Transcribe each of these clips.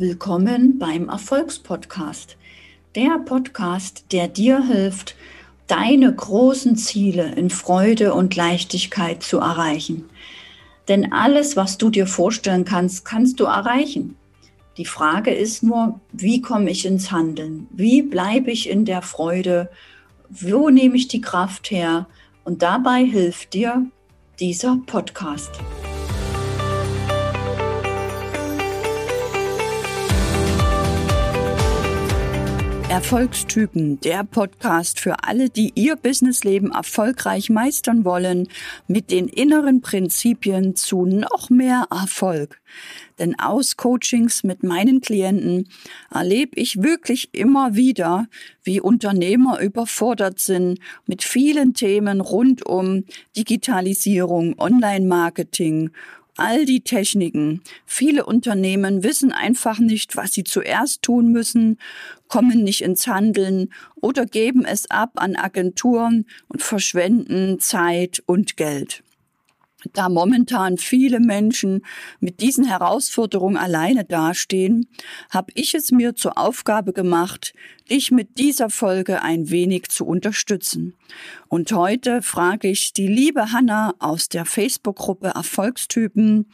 Willkommen beim Erfolgspodcast. Der Podcast, der dir hilft, deine großen Ziele in Freude und Leichtigkeit zu erreichen. Denn alles, was du dir vorstellen kannst, kannst du erreichen. Die Frage ist nur, wie komme ich ins Handeln? Wie bleibe ich in der Freude? Wo nehme ich die Kraft her? Und dabei hilft dir dieser Podcast. Erfolgstypen, der Podcast für alle, die ihr Businessleben erfolgreich meistern wollen, mit den inneren Prinzipien zu noch mehr Erfolg. Denn aus Coachings mit meinen Klienten erlebe ich wirklich immer wieder, wie Unternehmer überfordert sind mit vielen Themen rund um Digitalisierung, Online-Marketing all die Techniken. Viele Unternehmen wissen einfach nicht, was sie zuerst tun müssen, kommen nicht ins Handeln oder geben es ab an Agenturen und verschwenden Zeit und Geld da momentan viele Menschen mit diesen Herausforderungen alleine dastehen, habe ich es mir zur Aufgabe gemacht, dich mit dieser Folge ein wenig zu unterstützen. Und heute frage ich die liebe Hanna aus der Facebook-Gruppe Erfolgstypen,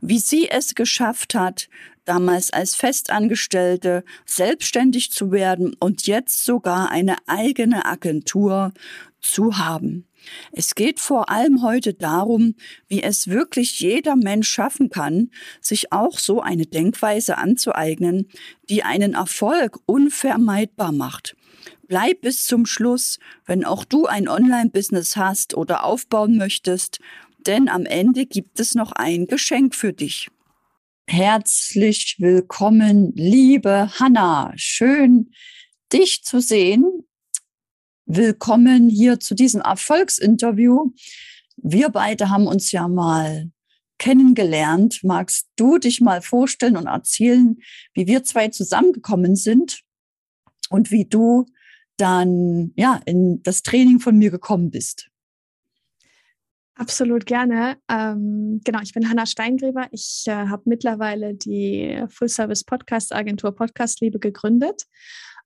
wie sie es geschafft hat, damals als Festangestellte selbstständig zu werden und jetzt sogar eine eigene Agentur zu haben. Es geht vor allem heute darum, wie es wirklich jeder Mensch schaffen kann, sich auch so eine Denkweise anzueignen, die einen Erfolg unvermeidbar macht. Bleib bis zum Schluss, wenn auch du ein Online-Business hast oder aufbauen möchtest, denn am Ende gibt es noch ein Geschenk für dich. Herzlich willkommen, liebe Hanna. Schön, dich zu sehen willkommen hier zu diesem Erfolgsinterview. Wir beide haben uns ja mal kennengelernt. Magst du dich mal vorstellen und erzählen, wie wir zwei zusammengekommen sind und wie du dann ja in das Training von mir gekommen bist? Absolut gerne. Ähm, genau, ich bin Hanna Steingräber. Ich äh, habe mittlerweile die Full-Service-Podcast-Agentur Podcastliebe gegründet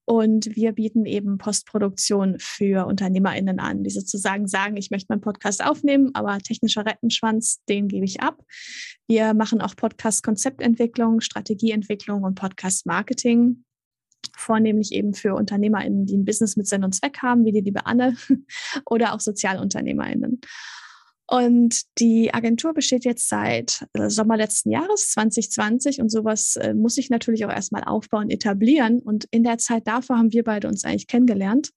und wir bieten eben Postproduktion für UnternehmerInnen an, die sozusagen sagen, ich möchte meinen Podcast aufnehmen, aber technischer Rettenschwanz, den gebe ich ab. Wir machen auch Podcast-Konzeptentwicklung, Strategieentwicklung und Podcast-Marketing vornehmlich eben für UnternehmerInnen, die ein Business mit Sinn und Zweck haben, wie die liebe Anne, oder auch SozialunternehmerInnen. Und die Agentur besteht jetzt seit äh, Sommer letzten Jahres, 2020. Und sowas äh, muss ich natürlich auch erstmal aufbauen, etablieren. Und in der Zeit davor haben wir beide uns eigentlich kennengelernt.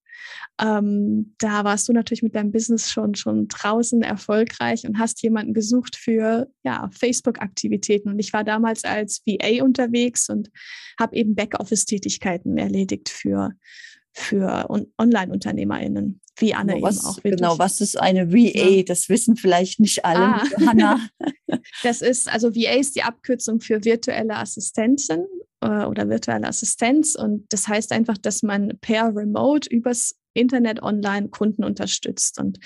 Ähm, da warst du natürlich mit deinem Business schon, schon draußen erfolgreich und hast jemanden gesucht für ja, Facebook-Aktivitäten. Und ich war damals als VA unterwegs und habe eben Backoffice-Tätigkeiten erledigt für, für Online-UnternehmerInnen, wie Anne genau, was, eben auch. Wirklich. Genau, was ist eine VA? Das wissen vielleicht nicht alle, ah. Hanna. das ist, also VA ist die Abkürzung für virtuelle Assistentin äh, oder virtuelle Assistenz und das heißt einfach, dass man per Remote übers Internet online Kunden unterstützt und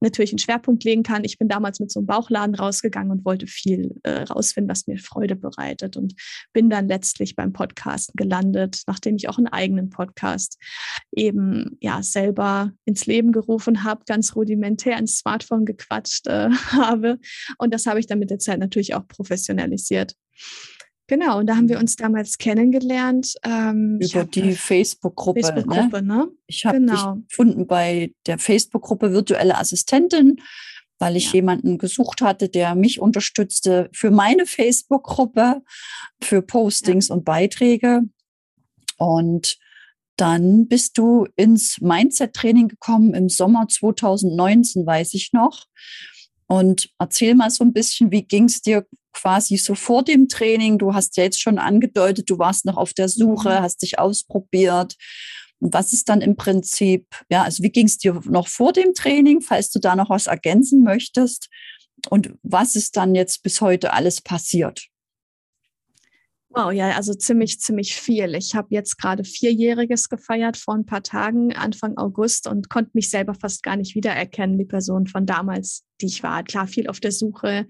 natürlich einen Schwerpunkt legen kann. Ich bin damals mit so einem Bauchladen rausgegangen und wollte viel äh, rausfinden, was mir Freude bereitet und bin dann letztlich beim Podcasten gelandet, nachdem ich auch einen eigenen Podcast eben ja selber ins Leben gerufen habe, ganz rudimentär ins Smartphone gequatscht äh, habe und das habe ich dann mit der Zeit natürlich auch professionalisiert. Genau, und da haben wir mhm. uns damals kennengelernt. Ähm, Über die Facebook-Gruppe. Facebook ne? ne? Ich habe genau. dich gefunden bei der Facebook-Gruppe Virtuelle Assistentin, weil ich ja. jemanden gesucht hatte, der mich unterstützte für meine Facebook-Gruppe, für Postings ja. und Beiträge. Und dann bist du ins Mindset-Training gekommen im Sommer 2019, weiß ich noch. Und erzähl mal so ein bisschen, wie ging es dir quasi so vor dem Training? Du hast ja jetzt schon angedeutet, du warst noch auf der Suche, mhm. hast dich ausprobiert. Und was ist dann im Prinzip, ja, also wie ging es dir noch vor dem Training, falls du da noch was ergänzen möchtest? Und was ist dann jetzt bis heute alles passiert? Wow, ja, also ziemlich, ziemlich viel. Ich habe jetzt gerade Vierjähriges gefeiert vor ein paar Tagen, Anfang August, und konnte mich selber fast gar nicht wiedererkennen, die Person von damals, die ich war. Klar, viel auf der Suche.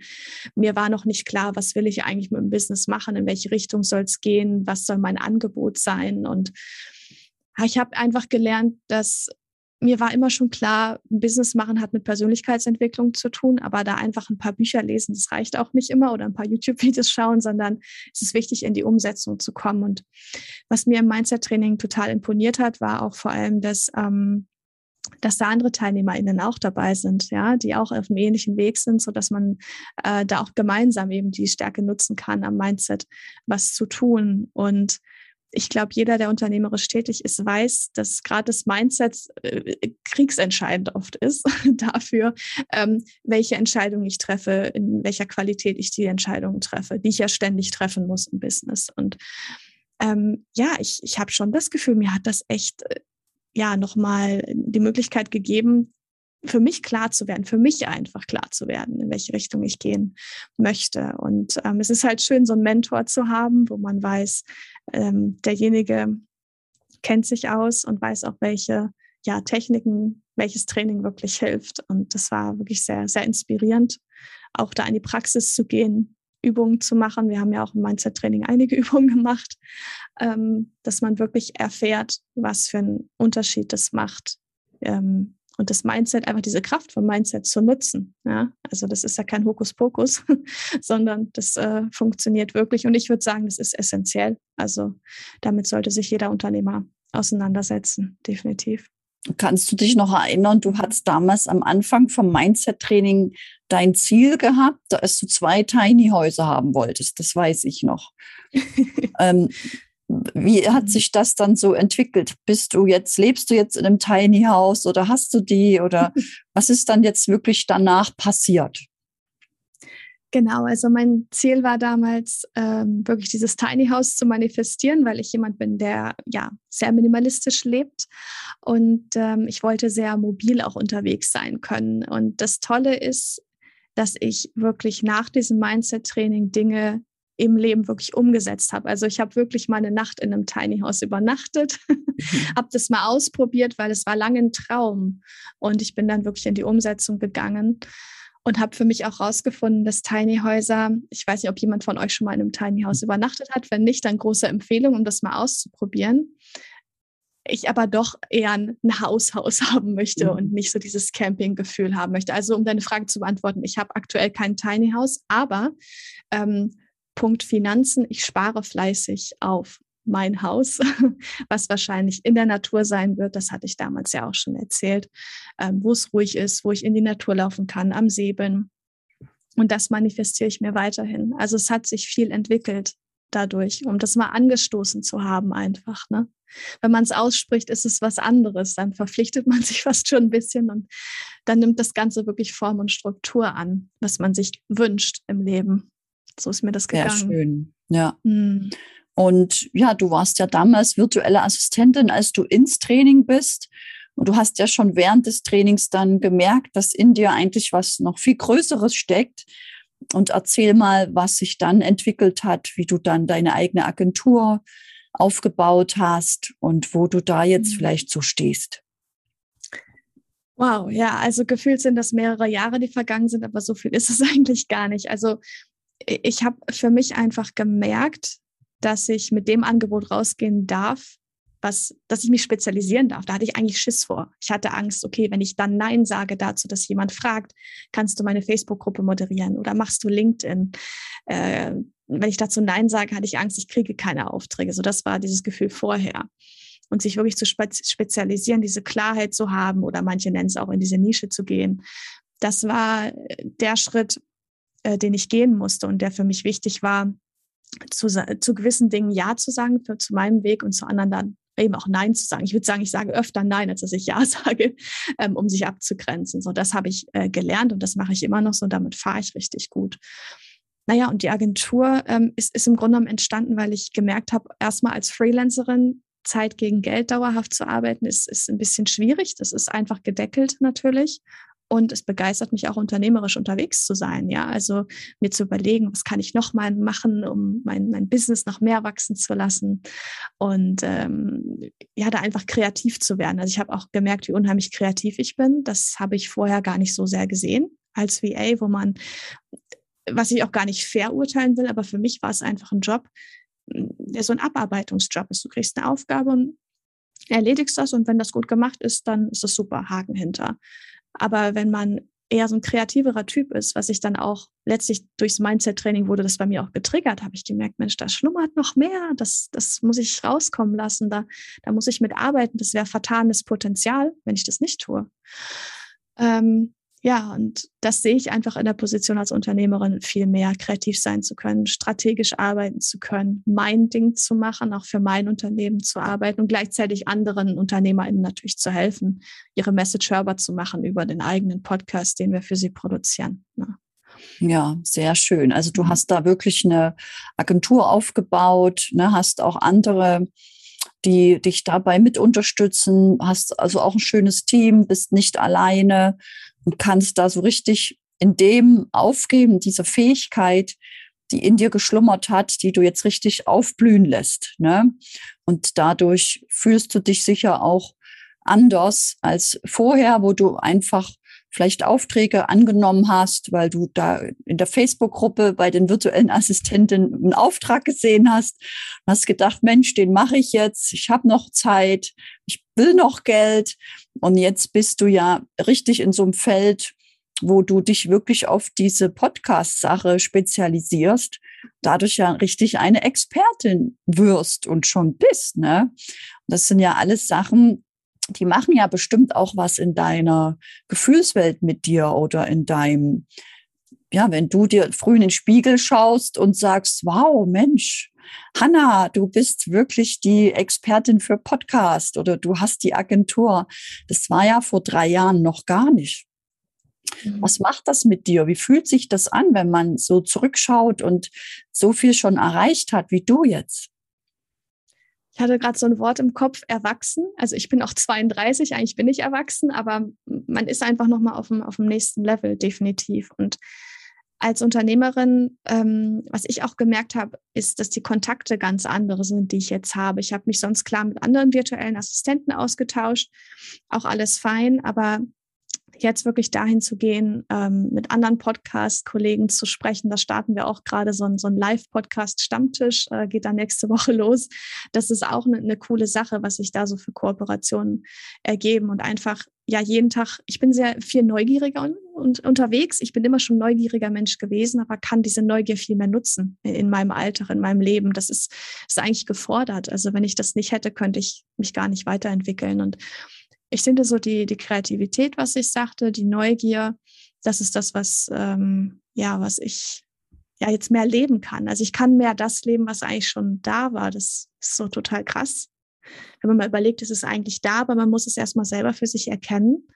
Mir war noch nicht klar, was will ich eigentlich mit dem Business machen, in welche Richtung soll es gehen, was soll mein Angebot sein. Und ich habe einfach gelernt, dass mir war immer schon klar, ein Business machen hat mit Persönlichkeitsentwicklung zu tun, aber da einfach ein paar Bücher lesen, das reicht auch nicht immer oder ein paar YouTube-Videos schauen, sondern es ist wichtig, in die Umsetzung zu kommen. Und was mir im Mindset-Training total imponiert hat, war auch vor allem, dass, ähm, dass da andere TeilnehmerInnen auch dabei sind, ja, die auch auf einem ähnlichen Weg sind, so dass man äh, da auch gemeinsam eben die Stärke nutzen kann, am Mindset was zu tun. Und ich glaube, jeder, der unternehmerisch tätig ist, weiß, dass gerade das Mindset äh, kriegsentscheidend oft ist dafür, ähm, welche Entscheidung ich treffe, in welcher Qualität ich die Entscheidungen treffe, die ich ja ständig treffen muss im Business. Und ähm, ja, ich, ich habe schon das Gefühl, mir hat das echt äh, ja nochmal die Möglichkeit gegeben, für mich klar zu werden, für mich einfach klar zu werden, in welche Richtung ich gehen möchte. Und ähm, es ist halt schön, so einen Mentor zu haben, wo man weiß, ähm, derjenige kennt sich aus und weiß auch, welche ja, Techniken, welches Training wirklich hilft. Und das war wirklich sehr, sehr inspirierend, auch da in die Praxis zu gehen, Übungen zu machen. Wir haben ja auch im Mindset-Training einige Übungen gemacht, ähm, dass man wirklich erfährt, was für einen Unterschied das macht, ähm, und das Mindset, einfach diese Kraft vom Mindset zu nutzen. Ja? Also das ist ja kein Hokuspokus, sondern das äh, funktioniert wirklich. Und ich würde sagen, das ist essentiell. Also damit sollte sich jeder Unternehmer auseinandersetzen, definitiv. Kannst du dich noch erinnern, du hattest damals am Anfang vom Mindset-Training dein Ziel gehabt, dass du zwei Tiny Häuser haben wolltest. Das weiß ich noch. ähm, wie hat sich das dann so entwickelt? Bist du jetzt, lebst du jetzt in einem Tiny House oder hast du die oder was ist dann jetzt wirklich danach passiert? Genau, also mein Ziel war damals ähm, wirklich dieses Tiny House zu manifestieren, weil ich jemand bin, der ja sehr minimalistisch lebt und ähm, ich wollte sehr mobil auch unterwegs sein können. Und das Tolle ist, dass ich wirklich nach diesem Mindset-Training Dinge im Leben wirklich umgesetzt habe. Also ich habe wirklich mal eine Nacht in einem Tiny House übernachtet, mhm. habe das mal ausprobiert, weil es war lange ein Traum. Und ich bin dann wirklich in die Umsetzung gegangen und habe für mich auch rausgefunden, dass Tiny Häuser, ich weiß nicht, ob jemand von euch schon mal in einem Tiny House mhm. übernachtet hat, wenn nicht, dann große Empfehlung, um das mal auszuprobieren. Ich aber doch eher ein Haushaus haben möchte mhm. und nicht so dieses Campinggefühl haben möchte. Also um deine Frage zu beantworten, ich habe aktuell kein Tiny House, aber ähm, Punkt Finanzen, ich spare fleißig auf mein Haus, was wahrscheinlich in der Natur sein wird. Das hatte ich damals ja auch schon erzählt, ähm, wo es ruhig ist, wo ich in die Natur laufen kann, am See bin. Und das manifestiere ich mir weiterhin. Also es hat sich viel entwickelt dadurch, um das mal angestoßen zu haben einfach. Ne? Wenn man es ausspricht, ist es was anderes. Dann verpflichtet man sich fast schon ein bisschen und dann nimmt das Ganze wirklich Form und Struktur an, was man sich wünscht im Leben. So ist mir das gegangen. Sehr schön, ja. Mhm. Und ja, du warst ja damals virtuelle Assistentin, als du ins Training bist. Und du hast ja schon während des Trainings dann gemerkt, dass in dir eigentlich was noch viel Größeres steckt. Und erzähl mal, was sich dann entwickelt hat, wie du dann deine eigene Agentur aufgebaut hast und wo du da jetzt mhm. vielleicht so stehst. Wow, ja, also gefühlt sind das mehrere Jahre, die vergangen sind, aber so viel ist es eigentlich gar nicht. Also ich habe für mich einfach gemerkt, dass ich mit dem Angebot rausgehen darf, was, dass ich mich spezialisieren darf. Da hatte ich eigentlich Schiss vor. Ich hatte Angst, okay, wenn ich dann Nein sage dazu, dass jemand fragt, kannst du meine Facebook-Gruppe moderieren oder machst du LinkedIn? Äh, wenn ich dazu Nein sage, hatte ich Angst, ich kriege keine Aufträge. So, das war dieses Gefühl vorher. Und sich wirklich zu spezialisieren, diese Klarheit zu haben oder manche nennen es auch in diese Nische zu gehen. Das war der Schritt, äh, den ich gehen musste und der für mich wichtig war, zu, zu gewissen Dingen Ja zu sagen für, zu meinem Weg und zu anderen dann eben auch Nein zu sagen. Ich würde sagen, ich sage öfter Nein, als dass ich Ja sage, ähm, um sich abzugrenzen. So, das habe ich äh, gelernt und das mache ich immer noch so. Damit fahre ich richtig gut. Naja, und die Agentur ähm, ist, ist im Grunde genommen entstanden, weil ich gemerkt habe, erstmal als Freelancerin Zeit gegen Geld dauerhaft zu arbeiten, ist, ist ein bisschen schwierig. Das ist einfach gedeckelt natürlich. Und es begeistert mich auch unternehmerisch unterwegs zu sein. Ja, also mir zu überlegen, was kann ich noch mal machen, um mein, mein Business noch mehr wachsen zu lassen und ähm, ja, da einfach kreativ zu werden. Also ich habe auch gemerkt, wie unheimlich kreativ ich bin. Das habe ich vorher gar nicht so sehr gesehen als VA, wo man, was ich auch gar nicht verurteilen will, aber für mich war es einfach ein Job, der so ein Abarbeitungsjob ist. Du kriegst eine Aufgabe und erledigst das und wenn das gut gemacht ist, dann ist das super, Haken hinter. Aber wenn man eher so ein kreativerer Typ ist, was ich dann auch letztlich durchs Mindset-Training wurde das bei mir auch getriggert, habe ich gemerkt, Mensch, da schlummert noch mehr, das, das muss ich rauskommen lassen, da, da muss ich mit arbeiten, das wäre vertanes Potenzial, wenn ich das nicht tue. Ähm, ja, und das sehe ich einfach in der Position als Unternehmerin viel mehr, kreativ sein zu können, strategisch arbeiten zu können, mein Ding zu machen, auch für mein Unternehmen zu arbeiten und gleichzeitig anderen UnternehmerInnen natürlich zu helfen, ihre Message hörbar zu machen über den eigenen Podcast, den wir für sie produzieren. Ja. Ne? Ja, sehr schön. Also du mhm. hast da wirklich eine Agentur aufgebaut, ne, hast auch andere, die dich dabei mit unterstützen, hast also auch ein schönes Team, bist nicht alleine und kannst da so richtig in dem aufgeben, diese Fähigkeit, die in dir geschlummert hat, die du jetzt richtig aufblühen lässt. Ne? Und dadurch fühlst du dich sicher auch anders als vorher, wo du einfach vielleicht Aufträge angenommen hast, weil du da in der Facebook-Gruppe bei den virtuellen Assistenten einen Auftrag gesehen hast und hast gedacht, Mensch, den mache ich jetzt, ich habe noch Zeit, ich will noch Geld. Und jetzt bist du ja richtig in so einem Feld, wo du dich wirklich auf diese Podcast-Sache spezialisierst, dadurch ja richtig eine Expertin wirst und schon bist. Ne? Das sind ja alles Sachen, die machen ja bestimmt auch was in deiner Gefühlswelt mit dir oder in deinem, ja, wenn du dir früh in den Spiegel schaust und sagst, wow, Mensch, Hanna, du bist wirklich die Expertin für Podcast oder du hast die Agentur. Das war ja vor drei Jahren noch gar nicht. Mhm. Was macht das mit dir? Wie fühlt sich das an, wenn man so zurückschaut und so viel schon erreicht hat wie du jetzt? Ich hatte gerade so ein Wort im Kopf, erwachsen. Also ich bin auch 32, eigentlich bin ich erwachsen, aber man ist einfach nochmal auf dem, auf dem nächsten Level, definitiv. Und als Unternehmerin, ähm, was ich auch gemerkt habe, ist, dass die Kontakte ganz andere sind, die ich jetzt habe. Ich habe mich sonst klar mit anderen virtuellen Assistenten ausgetauscht, auch alles fein, aber jetzt wirklich dahin zu gehen, ähm, mit anderen Podcast-Kollegen zu sprechen. Da starten wir auch gerade so ein, so ein Live-Podcast-Stammtisch, äh, geht dann nächste Woche los. Das ist auch eine, eine coole Sache, was sich da so für Kooperationen ergeben und einfach ja jeden Tag, ich bin sehr viel neugieriger und, und, unterwegs. Ich bin immer schon neugieriger Mensch gewesen, aber kann diese Neugier viel mehr nutzen in meinem Alltag, in meinem Leben. Das ist, ist eigentlich gefordert. Also wenn ich das nicht hätte, könnte ich mich gar nicht weiterentwickeln. Und ich finde so die, die Kreativität, was ich sagte, die Neugier, das ist das, was, ähm, ja, was ich ja jetzt mehr leben kann. Also ich kann mehr das leben, was eigentlich schon da war. Das ist so total krass. Wenn man mal überlegt, es ist eigentlich da, aber man muss es erstmal selber für sich erkennen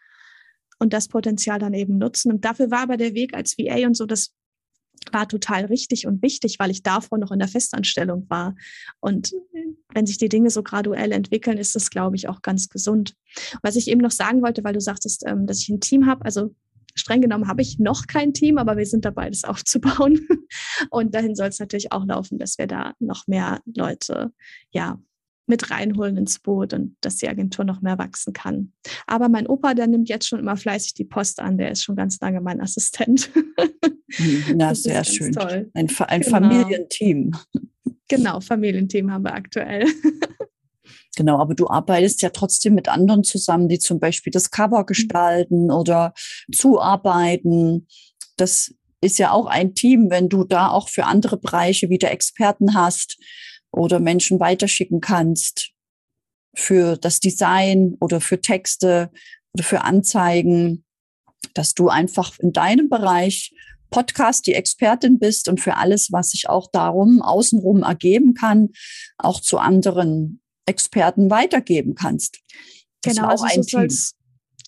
und das Potenzial dann eben nutzen. Und dafür war aber der Weg als VA und so das war total richtig und wichtig, weil ich davor noch in der Festanstellung war. Und wenn sich die Dinge so graduell entwickeln, ist das, glaube ich, auch ganz gesund. Was ich eben noch sagen wollte, weil du sagtest, ähm, dass ich ein Team habe, also streng genommen habe ich noch kein Team, aber wir sind dabei, das aufzubauen. Und dahin soll es natürlich auch laufen, dass wir da noch mehr Leute, ja, mit reinholen ins Boot und dass die Agentur noch mehr wachsen kann. Aber mein Opa, der nimmt jetzt schon immer fleißig die Post an, der ist schon ganz lange mein Assistent. Mhm, ja, sehr schön. Toll. Ein, ein genau. Familienteam. Genau, Familienteam haben wir aktuell. Genau, aber du arbeitest ja trotzdem mit anderen zusammen, die zum Beispiel das Cover mhm. gestalten oder zuarbeiten. Das ist ja auch ein Team, wenn du da auch für andere Bereiche wieder Experten hast oder Menschen weiterschicken kannst für das Design oder für Texte oder für Anzeigen, dass du einfach in deinem Bereich Podcast die Expertin bist und für alles, was sich auch darum außenrum ergeben kann, auch zu anderen Experten weitergeben kannst. Das genau, also so soll es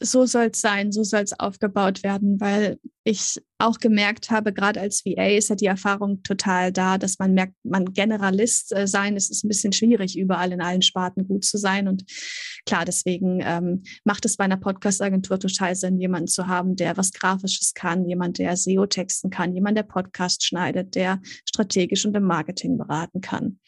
so soll's sein, so soll es aufgebaut werden, weil ich auch gemerkt habe, gerade als VA ist ja die Erfahrung total da, dass man merkt, man Generalist äh, sein, es ist ein bisschen schwierig, überall in allen Sparten gut zu sein. Und klar, deswegen ähm, macht es bei einer Podcast-Agentur total Sinn, jemanden zu haben, der was Grafisches kann, jemand, der SEO texten kann, jemand, der Podcast schneidet, der strategisch und im Marketing beraten kann.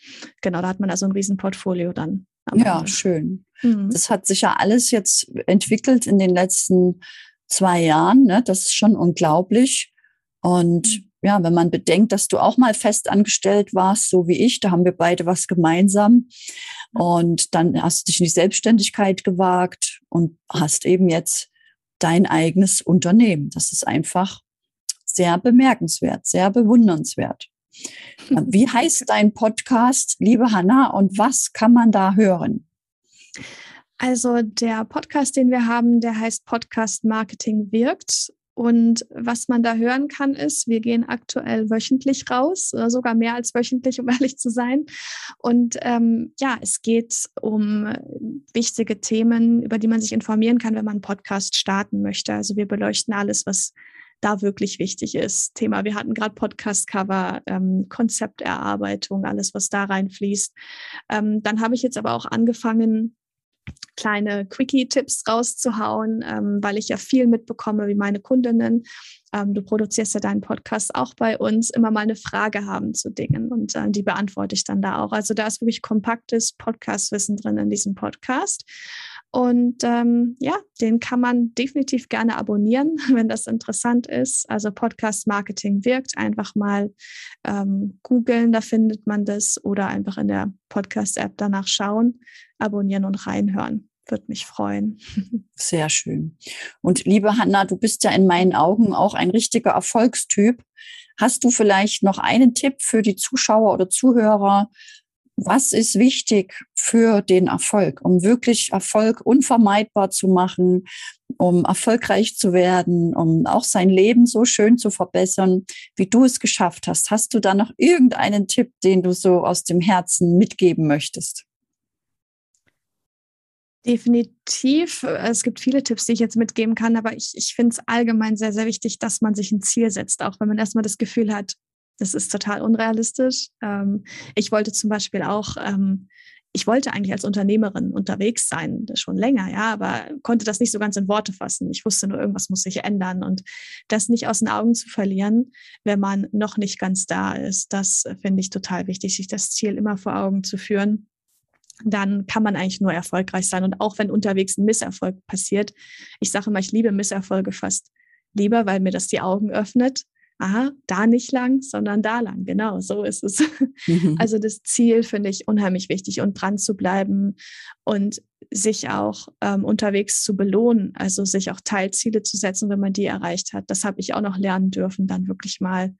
Genau, da hat man also ein Riesenportfolio dann. Ja, schön. Mhm. Das hat sich ja alles jetzt entwickelt in den letzten zwei Jahren. Ne? Das ist schon unglaublich. Und mhm. ja, wenn man bedenkt, dass du auch mal fest angestellt warst, so wie ich, da haben wir beide was gemeinsam. Und dann hast du dich in die Selbstständigkeit gewagt und hast eben jetzt dein eigenes Unternehmen. Das ist einfach sehr bemerkenswert, sehr bewundernswert. Wie heißt dein Podcast, liebe Hanna, und was kann man da hören? Also der Podcast, den wir haben, der heißt Podcast Marketing wirkt. Und was man da hören kann, ist, wir gehen aktuell wöchentlich raus, oder sogar mehr als wöchentlich, um ehrlich zu sein. Und ähm, ja, es geht um wichtige Themen, über die man sich informieren kann, wenn man einen Podcast starten möchte. Also wir beleuchten alles, was da wirklich wichtig ist. Thema, wir hatten gerade Podcast-Cover, ähm, Konzepterarbeitung, alles, was da reinfließt. Ähm, dann habe ich jetzt aber auch angefangen, kleine Quickie-Tipps rauszuhauen, ähm, weil ich ja viel mitbekomme, wie meine Kundinnen, ähm, du produzierst ja deinen Podcast auch bei uns, immer mal eine Frage haben zu Dingen und äh, die beantworte ich dann da auch. Also da ist wirklich kompaktes Podcast-Wissen drin in diesem Podcast. Und ähm, ja, den kann man definitiv gerne abonnieren, wenn das interessant ist. Also Podcast Marketing wirkt. Einfach mal ähm, googeln, da findet man das oder einfach in der Podcast-App danach schauen, abonnieren und reinhören. Würde mich freuen. Sehr schön. Und liebe Hanna, du bist ja in meinen Augen auch ein richtiger Erfolgstyp. Hast du vielleicht noch einen Tipp für die Zuschauer oder Zuhörer, was ist wichtig für den Erfolg, um wirklich Erfolg unvermeidbar zu machen, um erfolgreich zu werden, um auch sein Leben so schön zu verbessern, wie du es geschafft hast. Hast du da noch irgendeinen Tipp, den du so aus dem Herzen mitgeben möchtest? Definitiv. Es gibt viele Tipps, die ich jetzt mitgeben kann, aber ich, ich finde es allgemein sehr, sehr wichtig, dass man sich ein Ziel setzt, auch wenn man erstmal das Gefühl hat, das ist total unrealistisch. Ähm, ich wollte zum Beispiel auch, ähm, ich wollte eigentlich als Unternehmerin unterwegs sein, schon länger, ja, aber konnte das nicht so ganz in Worte fassen. Ich wusste nur, irgendwas muss sich ändern und das nicht aus den Augen zu verlieren, wenn man noch nicht ganz da ist, das finde ich total wichtig, sich das Ziel immer vor Augen zu führen dann kann man eigentlich nur erfolgreich sein. Und auch wenn unterwegs ein Misserfolg passiert, ich sage immer, ich liebe Misserfolge fast lieber, weil mir das die Augen öffnet aha, da nicht lang, sondern da lang. Genau, so ist es. Mhm. Also das Ziel finde ich unheimlich wichtig und dran zu bleiben und sich auch ähm, unterwegs zu belohnen, also sich auch Teilziele zu setzen, wenn man die erreicht hat. Das habe ich auch noch lernen dürfen, dann wirklich mal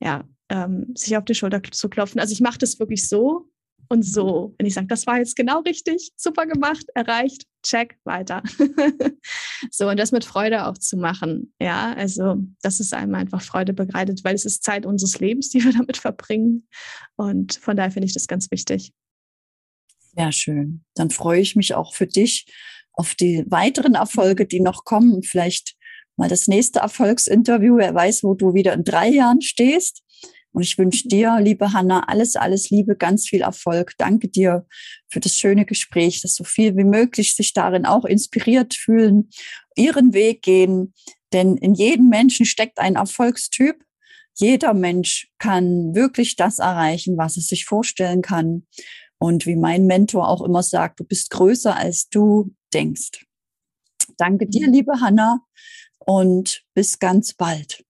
ja, ähm, sich auf die Schulter zu klopfen. Also ich mache das wirklich so, und so. Wenn ich sage, das war jetzt genau richtig, super gemacht, erreicht, check, weiter. so, und das mit Freude auch zu machen. Ja, also, dass es einem einfach Freude begreitet, weil es ist Zeit unseres Lebens, die wir damit verbringen. Und von daher finde ich das ganz wichtig. Sehr schön. Dann freue ich mich auch für dich auf die weiteren Erfolge, die noch kommen. Vielleicht mal das nächste Erfolgsinterview. Wer weiß, wo du wieder in drei Jahren stehst. Und ich wünsche dir, liebe Hanna, alles, alles Liebe, ganz viel Erfolg. Danke dir für das schöne Gespräch, dass so viel wie möglich sich darin auch inspiriert fühlen, ihren Weg gehen. Denn in jedem Menschen steckt ein Erfolgstyp. Jeder Mensch kann wirklich das erreichen, was es sich vorstellen kann. Und wie mein Mentor auch immer sagt, du bist größer, als du denkst. Danke dir, liebe Hanna, und bis ganz bald.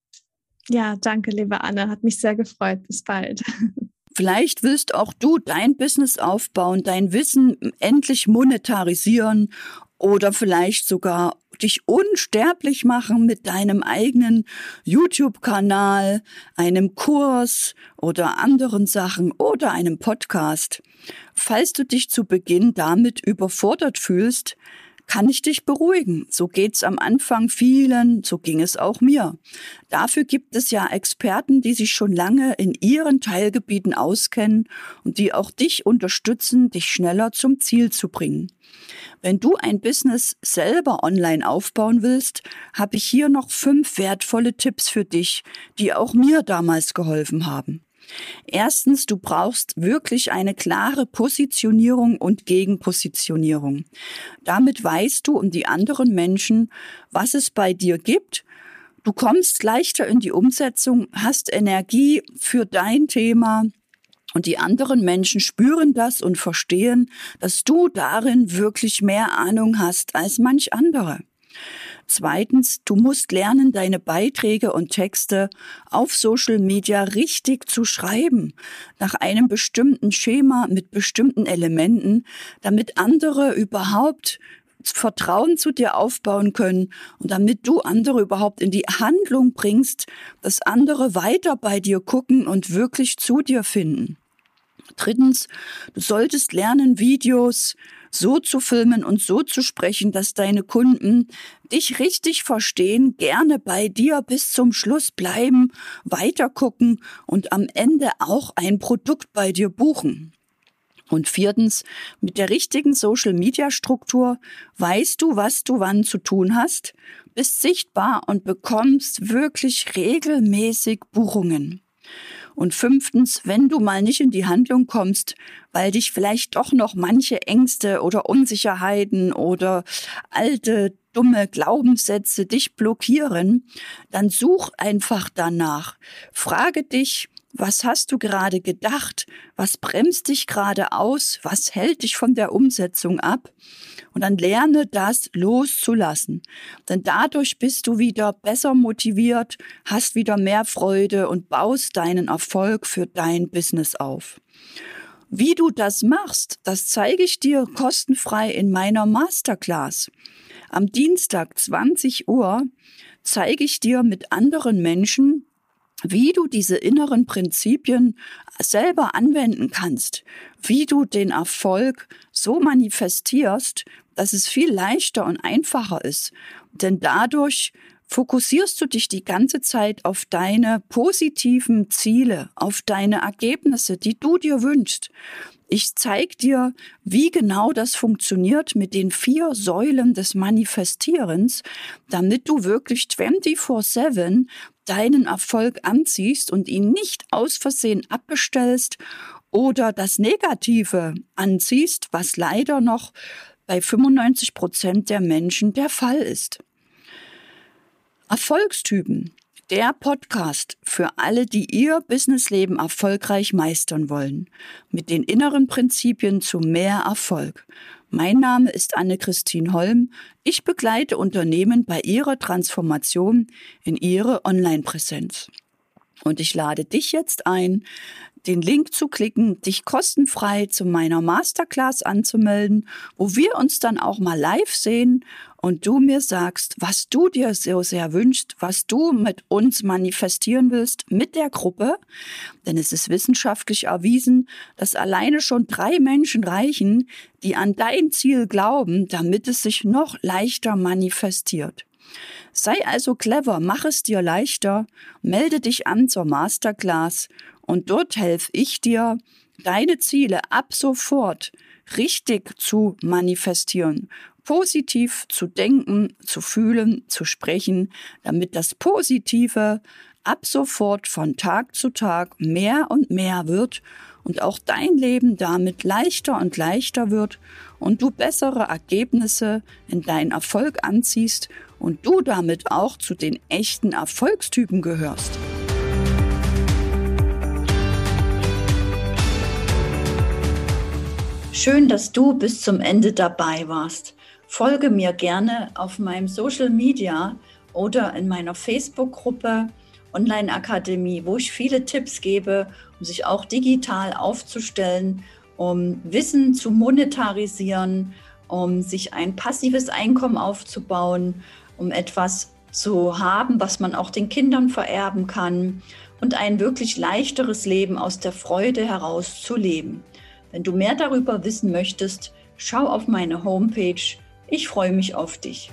Ja, danke, liebe Anne. Hat mich sehr gefreut. Bis bald. Vielleicht willst auch du dein Business aufbauen, dein Wissen endlich monetarisieren oder vielleicht sogar dich unsterblich machen mit deinem eigenen YouTube-Kanal, einem Kurs oder anderen Sachen oder einem Podcast. Falls du dich zu Beginn damit überfordert fühlst, kann ich dich beruhigen. So geht's am Anfang vielen, so ging es auch mir. Dafür gibt es ja Experten, die sich schon lange in ihren Teilgebieten auskennen und die auch dich unterstützen, dich schneller zum Ziel zu bringen. Wenn du ein Business selber online aufbauen willst, habe ich hier noch fünf wertvolle Tipps für dich, die auch mir damals geholfen haben. Erstens, du brauchst wirklich eine klare Positionierung und Gegenpositionierung. Damit weißt du und die anderen Menschen, was es bei dir gibt. Du kommst leichter in die Umsetzung, hast Energie für dein Thema und die anderen Menschen spüren das und verstehen, dass du darin wirklich mehr Ahnung hast als manch andere. Zweitens, du musst lernen, deine Beiträge und Texte auf Social Media richtig zu schreiben, nach einem bestimmten Schema mit bestimmten Elementen, damit andere überhaupt Vertrauen zu dir aufbauen können und damit du andere überhaupt in die Handlung bringst, dass andere weiter bei dir gucken und wirklich zu dir finden. Drittens, du solltest lernen, Videos so zu filmen und so zu sprechen, dass deine Kunden dich richtig verstehen, gerne bei dir bis zum Schluss bleiben, weitergucken und am Ende auch ein Produkt bei dir buchen. Und viertens, mit der richtigen Social-Media-Struktur weißt du, was du wann zu tun hast, bist sichtbar und bekommst wirklich regelmäßig Buchungen. Und fünftens, wenn du mal nicht in die Handlung kommst, weil dich vielleicht doch noch manche Ängste oder Unsicherheiten oder alte dumme Glaubenssätze dich blockieren, dann such einfach danach. Frage dich, was hast du gerade gedacht? Was bremst dich gerade aus? Was hält dich von der Umsetzung ab? Und dann lerne das loszulassen. Denn dadurch bist du wieder besser motiviert, hast wieder mehr Freude und baust deinen Erfolg für dein Business auf. Wie du das machst, das zeige ich dir kostenfrei in meiner Masterclass. Am Dienstag 20 Uhr zeige ich dir mit anderen Menschen, wie du diese inneren Prinzipien selber anwenden kannst, wie du den Erfolg so manifestierst, dass es viel leichter und einfacher ist. Denn dadurch fokussierst du dich die ganze Zeit auf deine positiven Ziele, auf deine Ergebnisse, die du dir wünschst. Ich zeige dir, wie genau das funktioniert mit den vier Säulen des Manifestierens, damit du wirklich 24-7 deinen Erfolg anziehst und ihn nicht aus Versehen abbestellst oder das Negative anziehst, was leider noch bei 95 Prozent der Menschen der Fall ist. Erfolgstypen. Der Podcast für alle, die ihr Businessleben erfolgreich meistern wollen. Mit den inneren Prinzipien zu mehr Erfolg. Mein Name ist Anne-Christine Holm. Ich begleite Unternehmen bei ihrer Transformation in ihre Online-Präsenz. Und ich lade dich jetzt ein, den Link zu klicken, dich kostenfrei zu meiner Masterclass anzumelden, wo wir uns dann auch mal live sehen und du mir sagst, was du dir so sehr wünschst, was du mit uns manifestieren willst, mit der Gruppe. Denn es ist wissenschaftlich erwiesen, dass alleine schon drei Menschen reichen, die an dein Ziel glauben, damit es sich noch leichter manifestiert. Sei also clever, mach es dir leichter, melde dich an zur Masterclass und dort helfe ich dir, deine Ziele ab sofort richtig zu manifestieren, positiv zu denken, zu fühlen, zu sprechen, damit das Positive ab sofort von Tag zu Tag mehr und mehr wird und auch dein Leben damit leichter und leichter wird und du bessere Ergebnisse in deinen Erfolg anziehst und du damit auch zu den echten Erfolgstypen gehörst. Schön, dass du bis zum Ende dabei warst. Folge mir gerne auf meinem Social Media oder in meiner Facebook-Gruppe Online Akademie, wo ich viele Tipps gebe, um sich auch digital aufzustellen, um Wissen zu monetarisieren, um sich ein passives Einkommen aufzubauen, um etwas zu haben, was man auch den Kindern vererben kann und ein wirklich leichteres Leben aus der Freude heraus zu leben. Wenn du mehr darüber wissen möchtest, schau auf meine Homepage Ich freue mich auf dich.